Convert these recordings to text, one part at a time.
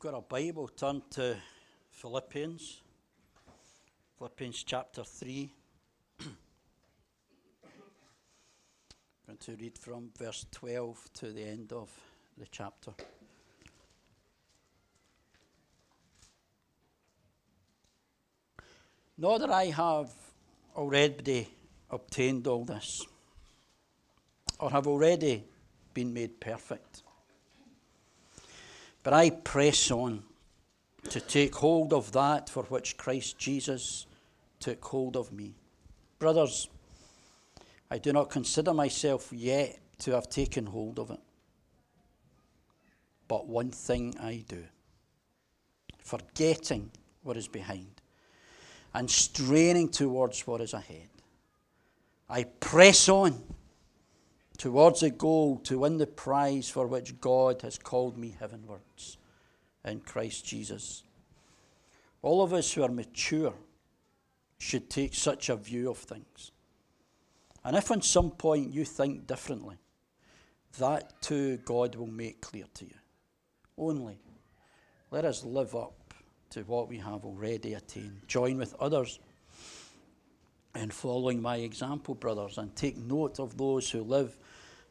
got a Bible, turn to Philippians, Philippians chapter 3. I'm going to read from verse 12 to the end of the chapter. Not that I have already obtained all this, or have already been made perfect. But I press on to take hold of that for which Christ Jesus took hold of me. Brothers, I do not consider myself yet to have taken hold of it. But one thing I do, forgetting what is behind and straining towards what is ahead, I press on towards a goal to win the prize for which God has called me heavenwards in Christ Jesus. All of us who are mature should take such a view of things. And if at some point you think differently, that too God will make clear to you. Only let us live up to what we have already attained. Join with others in following my example, brothers, and take note of those who live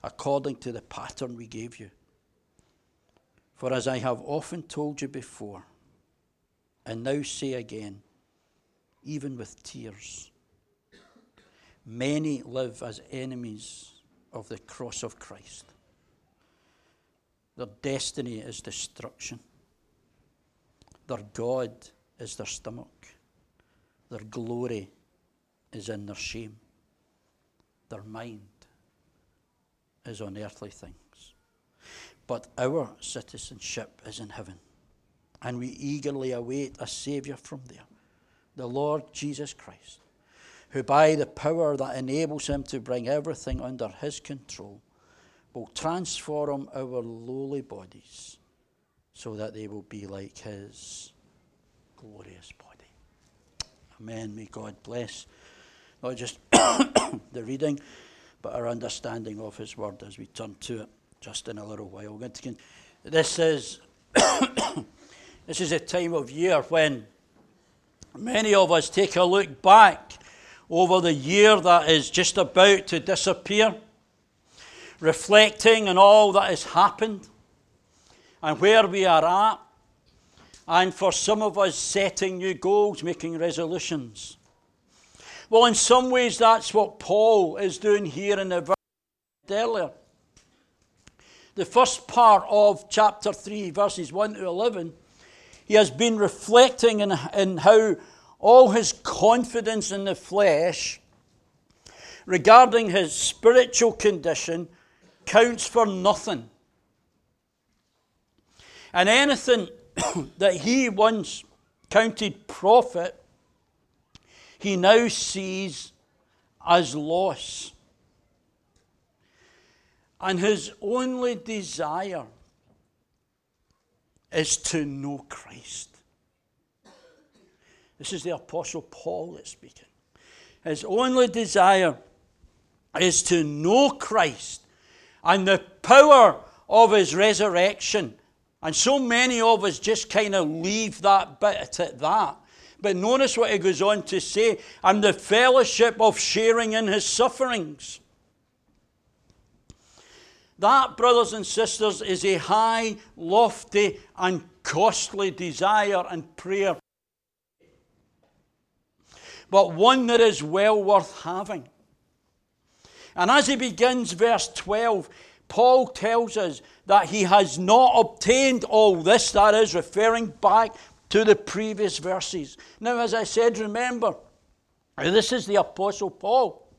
according to the pattern we gave you. For as I have often told you before, and now say again, even with tears, many live as enemies of the cross of Christ. Their destiny is destruction. Their God is their stomach. Their glory is in their shame. Their mind is on earthly things. But our citizenship is in heaven, and we eagerly await a Saviour from there, the Lord Jesus Christ, who by the power that enables him to bring everything under his control will transform our lowly bodies so that they will be like his glorious body. Amen. May God bless not just the reading but our understanding of His Word as we turn to it just in a little while. This is this is a time of year when many of us take a look back over the year that is just about to disappear, reflecting on all that has happened and where we are at, and for some of us setting new goals, making resolutions. Well, in some ways, that's what Paul is doing here in the verse earlier. The first part of chapter 3, verses 1 to 11, he has been reflecting in, in how all his confidence in the flesh regarding his spiritual condition counts for nothing. And anything that he once counted profit he now sees as loss. And his only desire is to know Christ. This is the Apostle Paul that's speaking. His only desire is to know Christ and the power of his resurrection. And so many of us just kind of leave that bit at that. But notice what he goes on to say and the fellowship of sharing in his sufferings. That, brothers and sisters, is a high, lofty, and costly desire and prayer, but one that is well worth having. And as he begins verse 12, Paul tells us that he has not obtained all this, that is, referring back to the previous verses. Now, as I said, remember, this is the Apostle Paul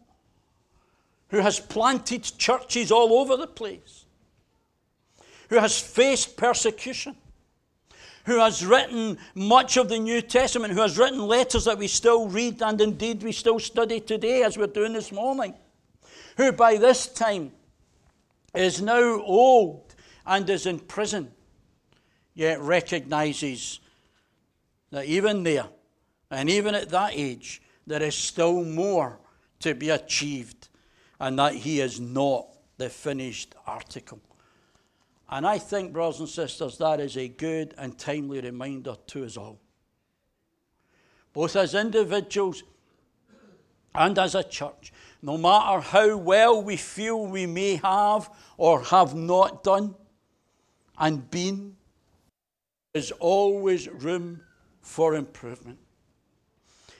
who has planted churches all over the place, who has faced persecution, who has written much of the New Testament, who has written letters that we still read and indeed we still study today as we're doing this morning, who by this time is now old and is in prison, yet recognizes that even there, and even at that age, there is still more to be achieved, and that he is not the finished article. And I think, brothers and sisters, that is a good and timely reminder to us all. Both as individuals and as a church, no matter how well we feel we may have or have not done and been, there's always room for improvement.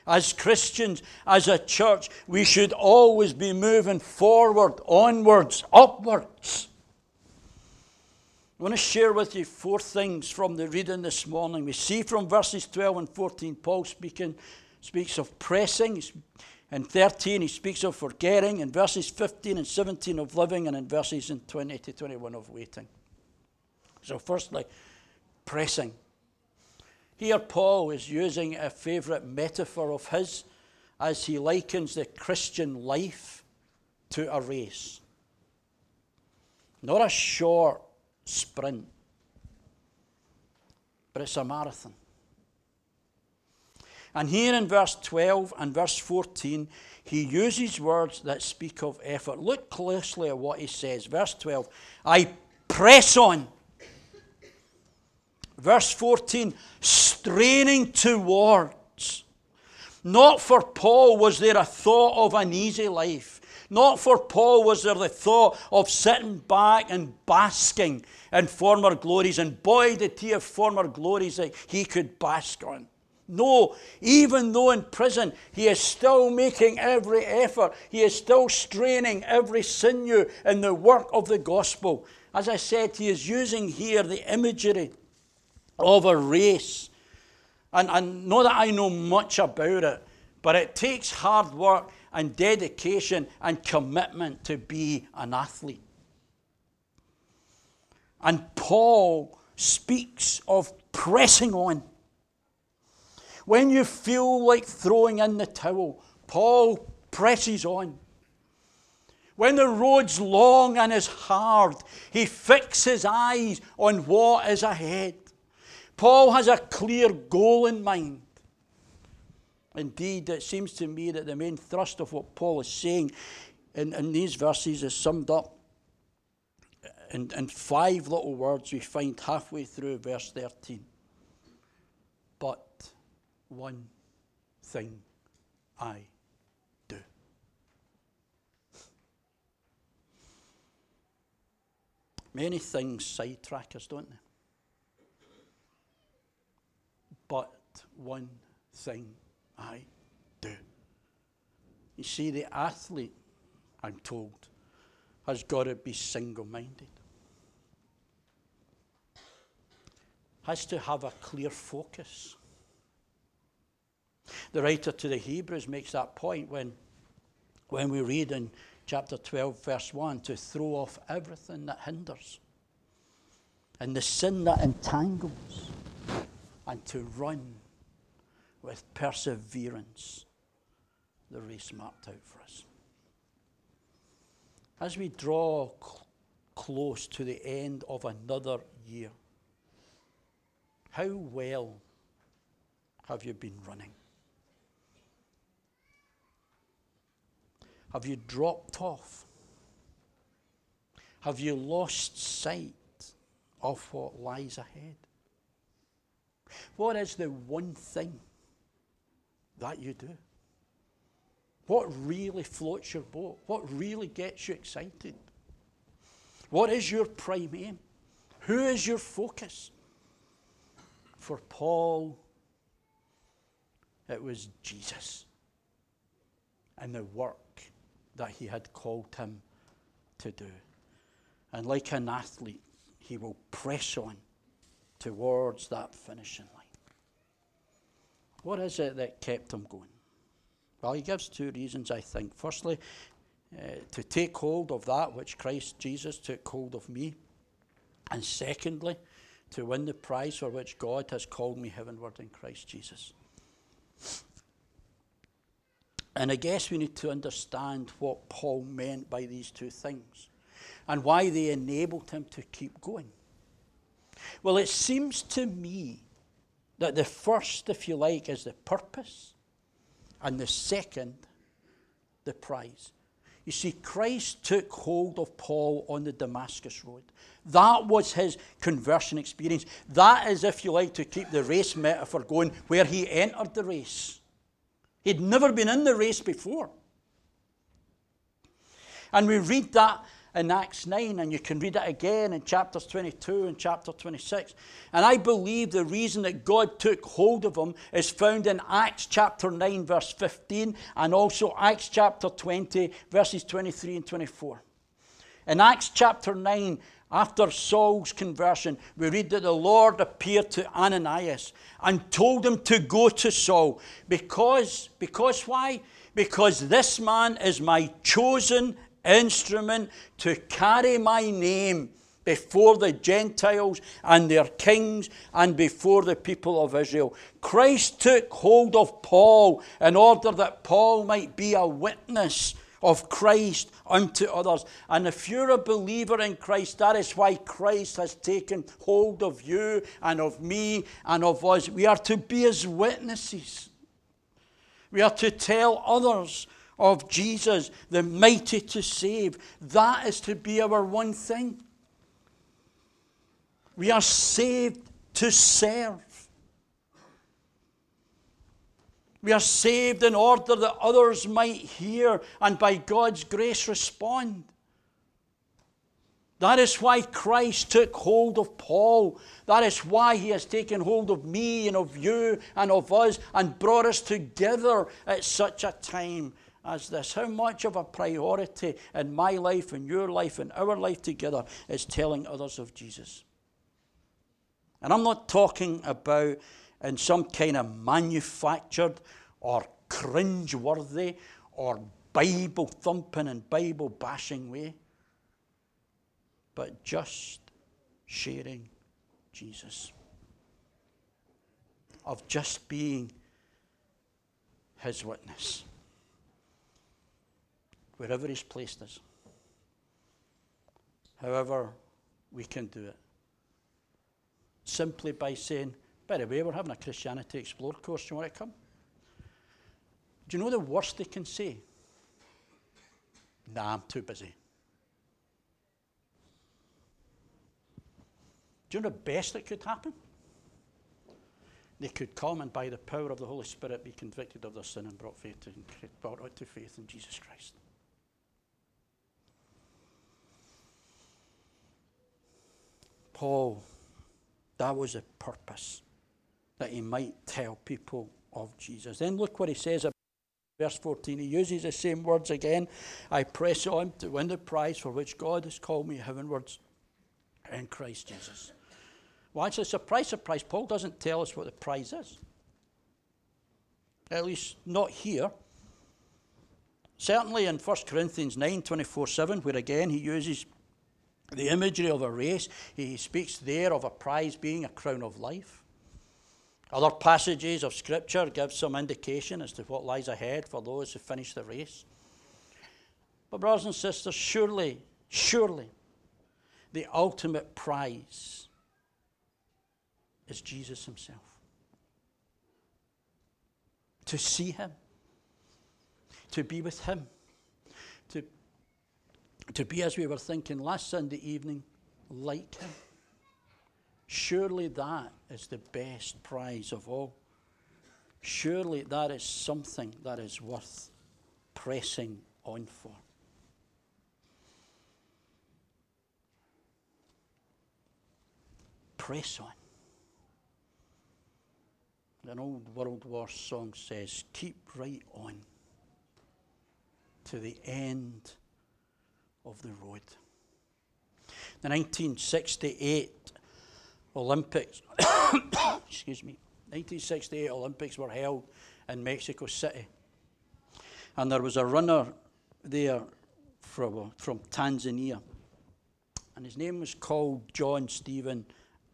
As Christians, as a church, we should always be moving forward, onwards, upwards. I want to share with you four things from the reading this morning. We see from verses 12 and 14, Paul speaking, speaks of pressing. In 13, he speaks of forgetting. In verses 15 and 17, of living. And in verses 20 to 21, of waiting. So, firstly, pressing. Here, Paul is using a favourite metaphor of his as he likens the Christian life to a race. Not a short sprint, but it's a marathon. And here in verse 12 and verse 14, he uses words that speak of effort. Look closely at what he says. Verse 12 I press on Verse 14, straining towards. Not for Paul was there a thought of an easy life. Not for Paul was there the thought of sitting back and basking in former glories. And boy, did he have former glories that he could bask on. No, even though in prison, he is still making every effort. He is still straining every sinew in the work of the gospel. As I said, he is using here the imagery of a race. And, and not that I know much about it, but it takes hard work and dedication and commitment to be an athlete. And Paul speaks of pressing on. When you feel like throwing in the towel, Paul presses on. When the road's long and is hard, he fixes eyes on what is ahead. Paul has a clear goal in mind. Indeed, it seems to me that the main thrust of what Paul is saying in, in these verses is summed up in, in five little words we find halfway through verse 13. But one thing I do. Many things sidetrack us, don't they? but one thing I do. You see, the athlete, I'm told, has got to be single minded, has to have a clear focus. The writer to the Hebrews makes that point when, when we read in chapter 12, verse 1 to throw off everything that hinders and the sin that entangles and to run with perseverance the race marked out for us. As we draw cl- close to the end of another year, how well have you been running? Have you dropped off? Have you lost sight of what lies ahead? What is the one thing that you do? What really floats your boat? What really gets you excited? What is your prime aim? Who is your focus? For Paul, it was Jesus and the work that he had called him to do. And like an athlete, he will press on towards that finishing line. What is it that kept him going? Well, he gives two reasons, I think. Firstly, uh, to take hold of that which Christ Jesus took hold of me. And secondly, to win the prize for which God has called me heavenward in Christ Jesus. And I guess we need to understand what Paul meant by these two things and why they enabled him to keep going. Well, it seems to me that the first, if you like, is the purpose, and the second, the prize. You see, Christ took hold of Paul on the Damascus Road. That was his conversion experience. That is, if you like to keep the race metaphor going, where he entered the race. He'd never been in the race before. And we read that in Acts 9, and you can read it again in chapters 22 and chapter 26. And I believe the reason that God took hold of him is found in Acts chapter 9, verse 15, and also Acts chapter 20, verses 23 and 24. In Acts chapter 9, after Saul's conversion, we read that the Lord appeared to Ananias and told him to go to Saul. Because, because why? Because this man is my chosen instrument to carry my name before the Gentiles and their kings and before the people of Israel. Christ took hold of Paul in order that Paul might be a witness of Christ unto others. And if you're a believer in Christ, that is why Christ has taken hold of you and of me and of us. We are to be his witnesses. We are to tell others of Jesus, the mighty to save. That is to be our one thing. We are saved to serve. We are saved in order that others might hear and by God's grace respond. That is why Christ took hold of Paul. That is why he has taken hold of me and of you and of us and brought us together at such a time as this. How much of a priority in my life and your life and our life together is telling others of Jesus? And I'm not talking about in some kind of manufactured or cringe-worthy or Bible thumping and Bible bashing way, but just sharing Jesus, of just being his witness wherever He's placed us. However, we can do it. Simply by saying, by the way, we're having a Christianity Explored course. Do you want to come? Do you know the worst they can say? Nah, I'm too busy. Do you know the best that could happen? They could come and by the power of the Holy Spirit be convicted of their sin and brought, faith to, brought to faith in Jesus Christ. Paul, that was a purpose, that he might tell people of Jesus. Then look what he says about verse 14. He uses the same words again. I press on to win the prize for which God has called me heavenwards in Christ Jesus. Well, actually, surprise, surprise, Paul doesn't tell us what the prize is. At least not here. Certainly in 1 Corinthians 9 24 7, where again he uses the imagery of a race, he speaks there of a prize being a crown of life. Other passages of Scripture give some indication as to what lies ahead for those who finish the race. But, brothers and sisters, surely, surely, the ultimate prize is Jesus Himself. To see Him, to be with Him to be, as we were thinking last Sunday evening, like Him. Surely that is the best prize of all. Surely that is something that is worth pressing on for. Press on. An old World War song says, Keep right on to the end of the road. The 1968 Olympics, excuse me, 1968 Olympics were held in Mexico City. And there was a runner there from, from Tanzania. And his name was called John Stephen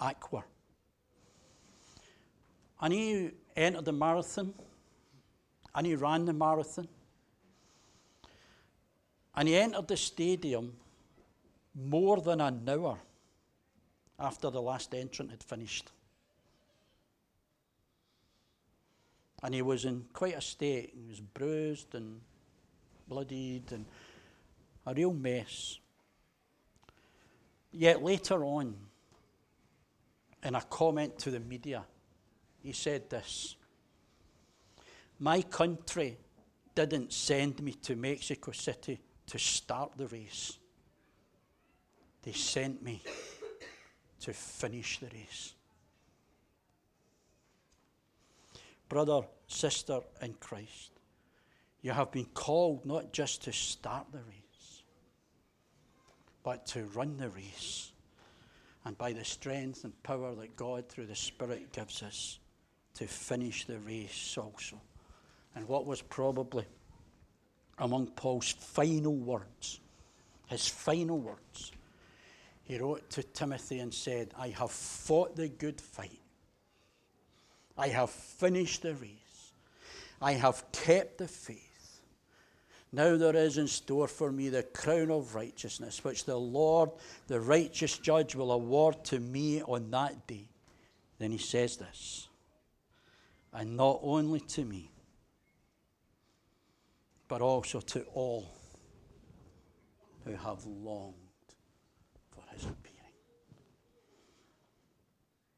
Akwa. And he entered the marathon and he ran the marathon. And he entered the stadium more than an hour after the last entrant had finished. And he was in quite a state. He was bruised and bloodied and a real mess. Yet later on, in a comment to the media, he said this My country didn't send me to Mexico City to start the race, they sent me to finish the race. Brother, sister in Christ, you have been called not just to start the race, but to run the race. And by the strength and power that God through the Spirit gives us, to finish the race also. And what was probably among Paul's final words, his final words, he wrote to Timothy and said, I have fought the good fight. I have finished the race. I have kept the faith. Now there is in store for me the crown of righteousness, which the Lord, the righteous judge, will award to me on that day. Then he says this, and not only to me, but also to all who have longed for his appearing.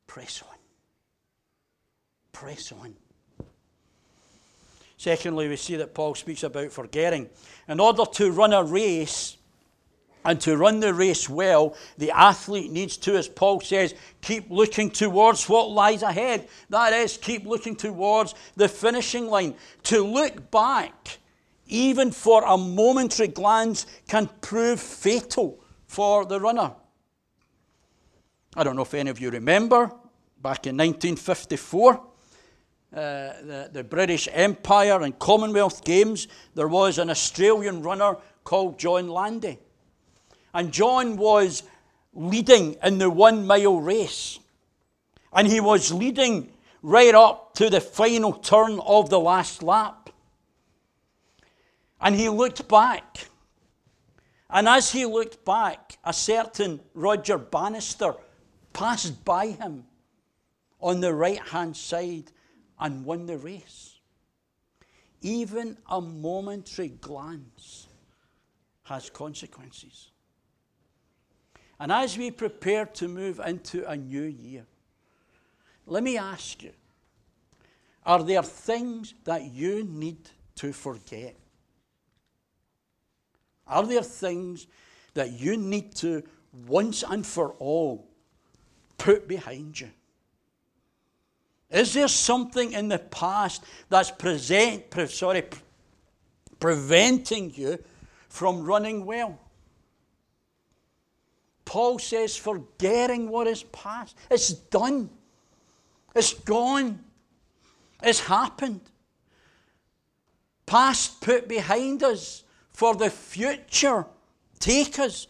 Press on. Press on. Secondly, we see that Paul speaks about forgetting. In order to run a race and to run the race well, the athlete needs to, as Paul says, keep looking towards what lies ahead. That is, keep looking towards the finishing line. To look back, even for a momentary glance, can prove fatal for the runner. I don't know if any of you remember, back in 1954 uh, the, the British Empire and Commonwealth Games, there was an Australian runner called John Landy. And John was leading in the one mile race. And he was leading right up to the final turn of the last lap. And he looked back. And as he looked back, a certain Roger Bannister passed by him on the right hand side and won the race. Even a momentary glance has consequences. And as we prepare to move into a new year, let me ask you are there things that you need to forget? Are there things that you need to once and for all put behind you? Is there something in the past that's present, pre- sorry, pre- preventing you from running well? Paul says, forgetting what is past. It's done. It's gone. It's happened. Past put behind us for the future. Take us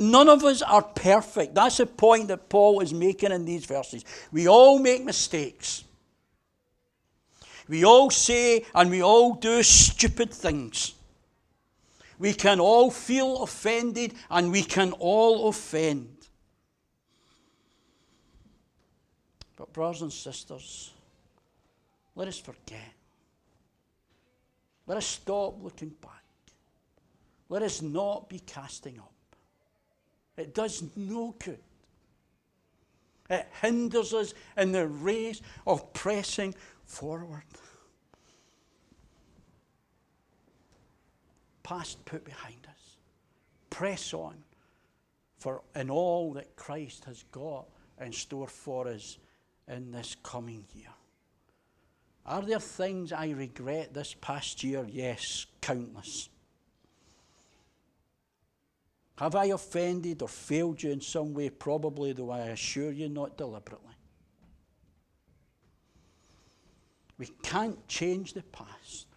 None of us are perfect. That's the point that Paul is making in these verses. We all make mistakes. We all say and we all do stupid things. We can all feel offended and we can all offend. But, brothers and sisters, let us forget. Let us stop looking back. Let us not be casting up. It does no good. It hinders us in the race of pressing forward. Past put behind us. Press on for in all that Christ has got in store for us in this coming year. Are there things I regret this past year? Yes, countless. Have I offended or failed you in some way? Probably, though I assure you, not deliberately. We can't change the past,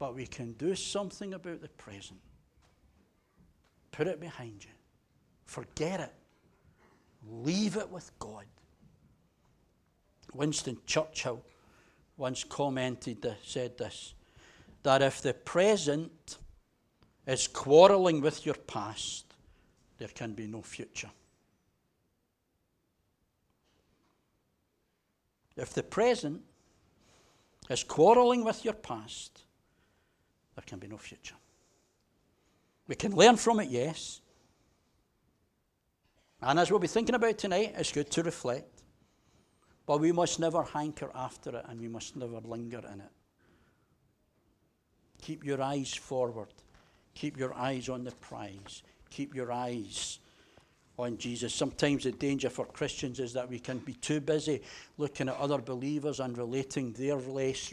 but we can do something about the present. Put it behind you. Forget it. Leave it with God. Winston Churchill once commented, said this, that if the present is quarreling with your past, there can be no future. If the present is quarreling with your past, there can be no future. We can learn from it, yes. And as we'll be thinking about tonight, it's good to reflect. But we must never hanker after it and we must never linger in it. Keep your eyes forward. Keep your eyes on the prize. Keep your eyes on Jesus. Sometimes the danger for Christians is that we can be too busy looking at other believers and relating their race,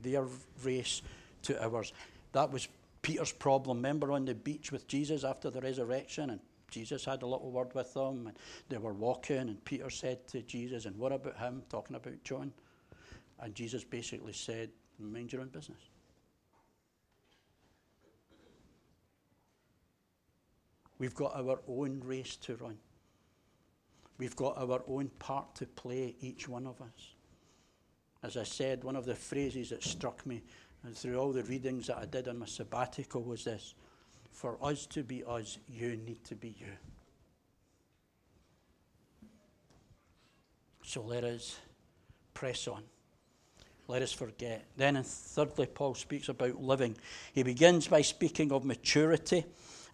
their race to ours. That was Peter's problem. Remember on the beach with Jesus after the resurrection, and Jesus had a little word with them, and they were walking, and Peter said to Jesus, And what about him? Talking about John. And Jesus basically said, Mind your own business. We've got our own race to run. We've got our own part to play, each one of us. As I said, one of the phrases that struck me through all the readings that I did on my sabbatical was this For us to be us, you need to be you. So let us press on. Let us forget. Then, thirdly, Paul speaks about living. He begins by speaking of maturity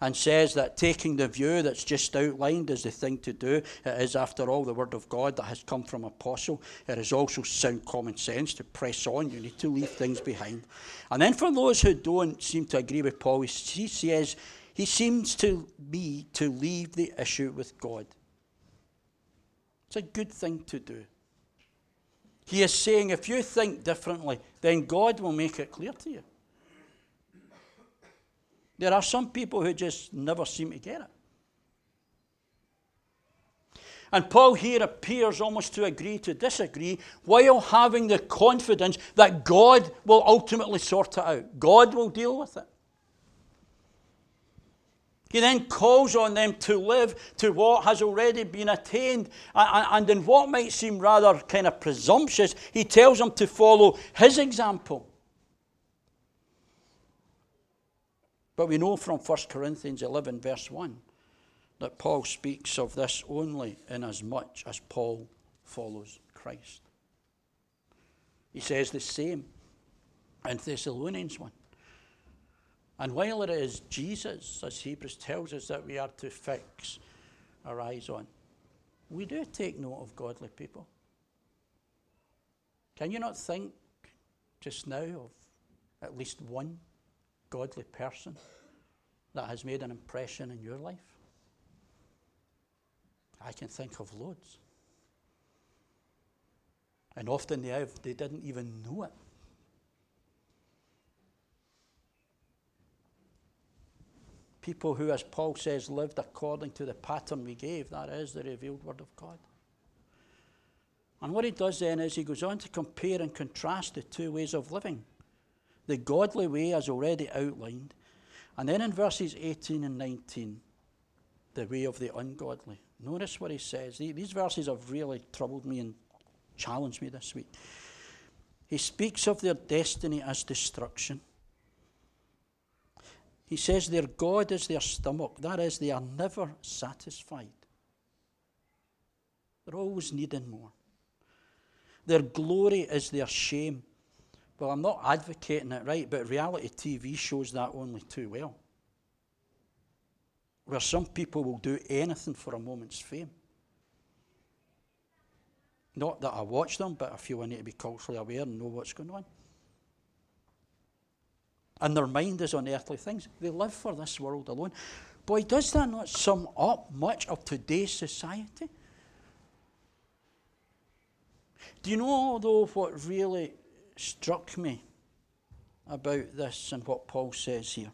and says that taking the view that's just outlined is the thing to do. It is, after all, the Word of God that has come from Apostle. It is also sound common sense to press on. You need to leave things behind. And then for those who don't seem to agree with Paul, he says he seems to be to leave the issue with God. It's a good thing to do. He is saying if you think differently, then God will make it clear to you. There are some people who just never seem to get it. And Paul here appears almost to agree to disagree while having the confidence that God will ultimately sort it out. God will deal with it. He then calls on them to live to what has already been attained. And in what might seem rather kind of presumptuous, he tells them to follow his example. But we know from 1 Corinthians 11, verse 1, that Paul speaks of this only in as much as Paul follows Christ. He says the same in Thessalonians 1. And while it is Jesus, as Hebrews tells us, that we are to fix our eyes on, we do take note of godly people. Can you not think just now of at least one godly person that has made an impression in your life? I can think of loads. And often they, have, they didn't even know it. People who, as Paul says, lived according to the pattern we gave, that is the revealed Word of God. And what he does then is he goes on to compare and contrast the two ways of living the godly way, as already outlined. And then in verses 18 and 19, the way of the ungodly. Notice what he says. These verses have really troubled me and challenged me this week. He speaks of their destiny as destruction. He says their God is their stomach. That is, they are never satisfied. They're always needing more. Their glory is their shame. Well, I'm not advocating it, right? But reality TV shows that only too well. Where some people will do anything for a moment's fame. Not that I watch them, but I feel I need to be culturally aware and know what's going on. And their mind is on earthly things. They live for this world alone. Boy, does that not sum up much of today's society? Do you know, though, what really struck me about this and what Paul says here.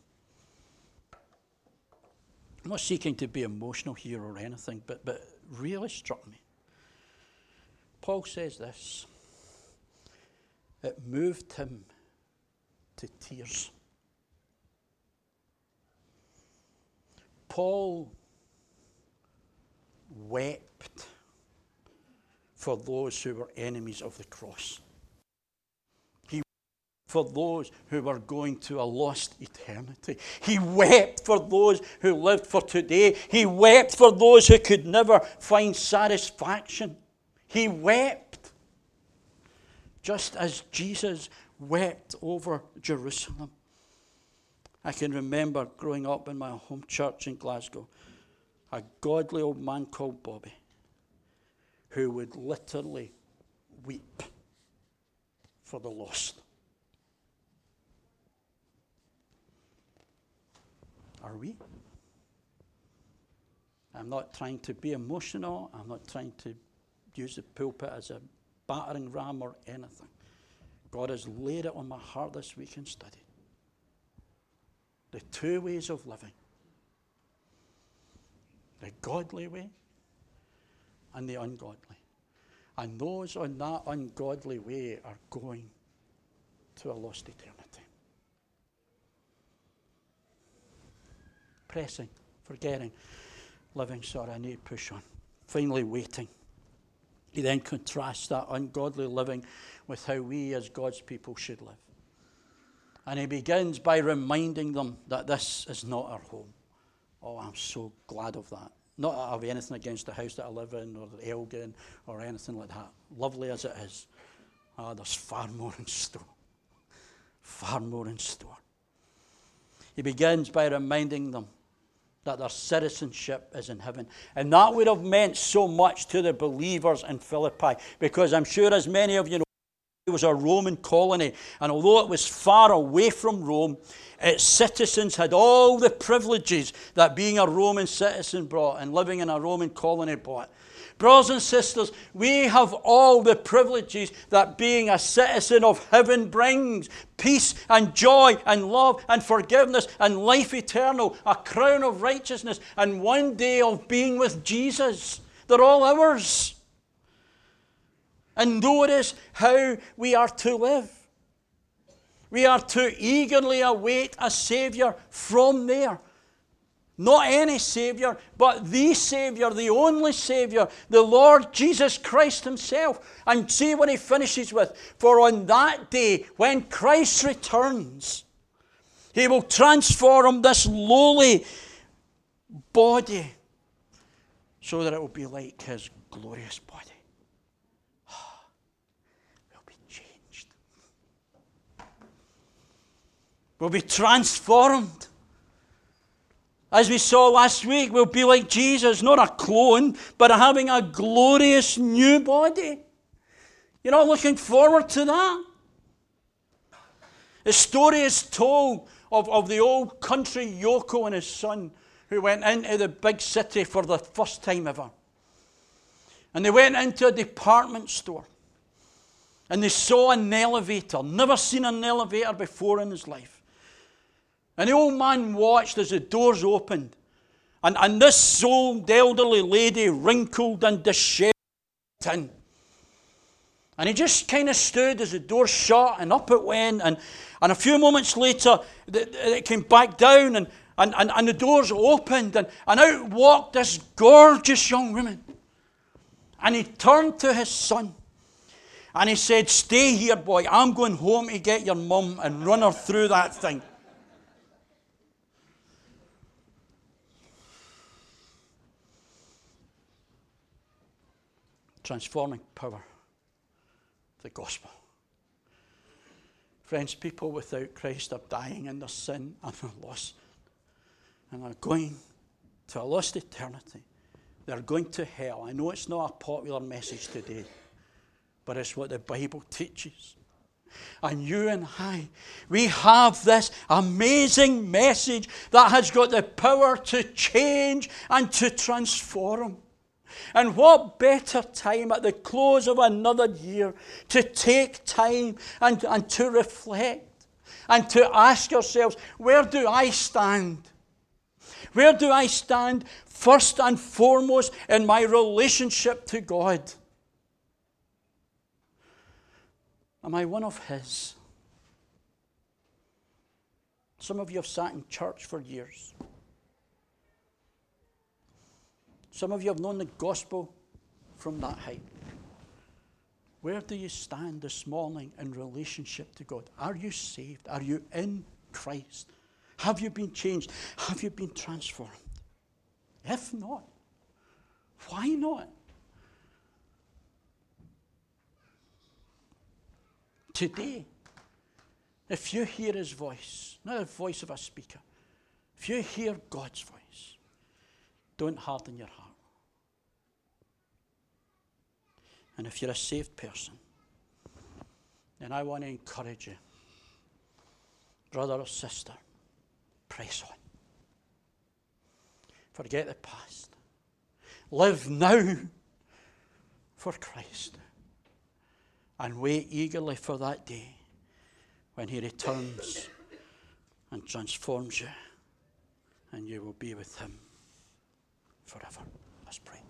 I'm not seeking to be emotional here or anything, but, but really struck me. Paul says this it moved him to tears. Paul wept for those who were enemies of the cross for those who were going to a lost eternity. He wept for those who lived for today. He wept for those who could never find satisfaction. He wept just as Jesus wept over Jerusalem. I can remember growing up in my home church in Glasgow, a godly old man called Bobby who would literally weep for the lost. Are we? I'm not trying to be emotional. I'm not trying to use the pulpit as a battering ram or anything. God has laid it on my heart this week in study. The two ways of living the godly way and the ungodly. And those on that ungodly way are going to a lost eternity. Pressing, forgetting, living, sorry, I need to push on. Finally, waiting. He then contrasts that ungodly living with how we as God's people should live. And he begins by reminding them that this is not our home. Oh, I'm so glad of that. Not that I have anything against the house that I live in or the Elgin or anything like that. Lovely as it is. Ah, there's far more in store. Far more in store. He begins by reminding them that their citizenship is in heaven. And that would have meant so much to the believers in Philippi because I'm sure, as many of you know, it was a Roman colony. And although it was far away from Rome, its citizens had all the privileges that being a Roman citizen brought and living in a Roman colony brought. Brothers and sisters, we have all the privileges that being a citizen of heaven brings peace and joy and love and forgiveness and life eternal, a crown of righteousness, and one day of being with Jesus. They're all ours. And notice how we are to live. We are to eagerly await a Saviour from there. Not any Saviour, but the Saviour, the only Saviour, the Lord Jesus Christ Himself. And see what He finishes with. For on that day, when Christ returns, He will transform this lowly body so that it will be like His glorious body. Ah, changed. Will be transformed. As we saw last week, we'll be like Jesus, not a clone, but having a glorious new body. You're not looking forward to that? The story is told of, of the old country Yoko and his son who went into the big city for the first time ever. And they went into a department store. And they saw an elevator. Never seen an elevator before in his life. And the old man watched as the doors opened. And, and this old elderly lady, wrinkled and dishevelled, in. And he just kind of stood as the door shut and up it went. And, and a few moments later, it came back down and, and, and, and the doors opened. And, and out walked this gorgeous young woman. And he turned to his son. And he said, Stay here, boy. I'm going home to get your mum and run her through that thing. Transforming power the gospel. Friends, people without Christ are dying in their sin and their loss and are going to a lost eternity. They're going to hell. I know it's not a popular message today, but it's what the Bible teaches. And you and I, we have this amazing message that has got the power to change and to transform. And what better time at the close of another year to take time and, and to reflect and to ask yourselves, where do I stand? Where do I stand first and foremost in my relationship to God? Am I one of His? Some of you have sat in church for years. Some of you have known the gospel from that height. Where do you stand this morning in relationship to God? Are you saved? Are you in Christ? Have you been changed? Have you been transformed? If not, why not? Today If you hear his voice, not the voice of a speaker, if you hear God's voice, don't harden your heart. And if you're a saved person, then I want to encourage you, brother or sister, press on. Forget the past. Live now for Christ and wait eagerly for that day when He returns and transforms you, and you will be with Him forever. Let's pray.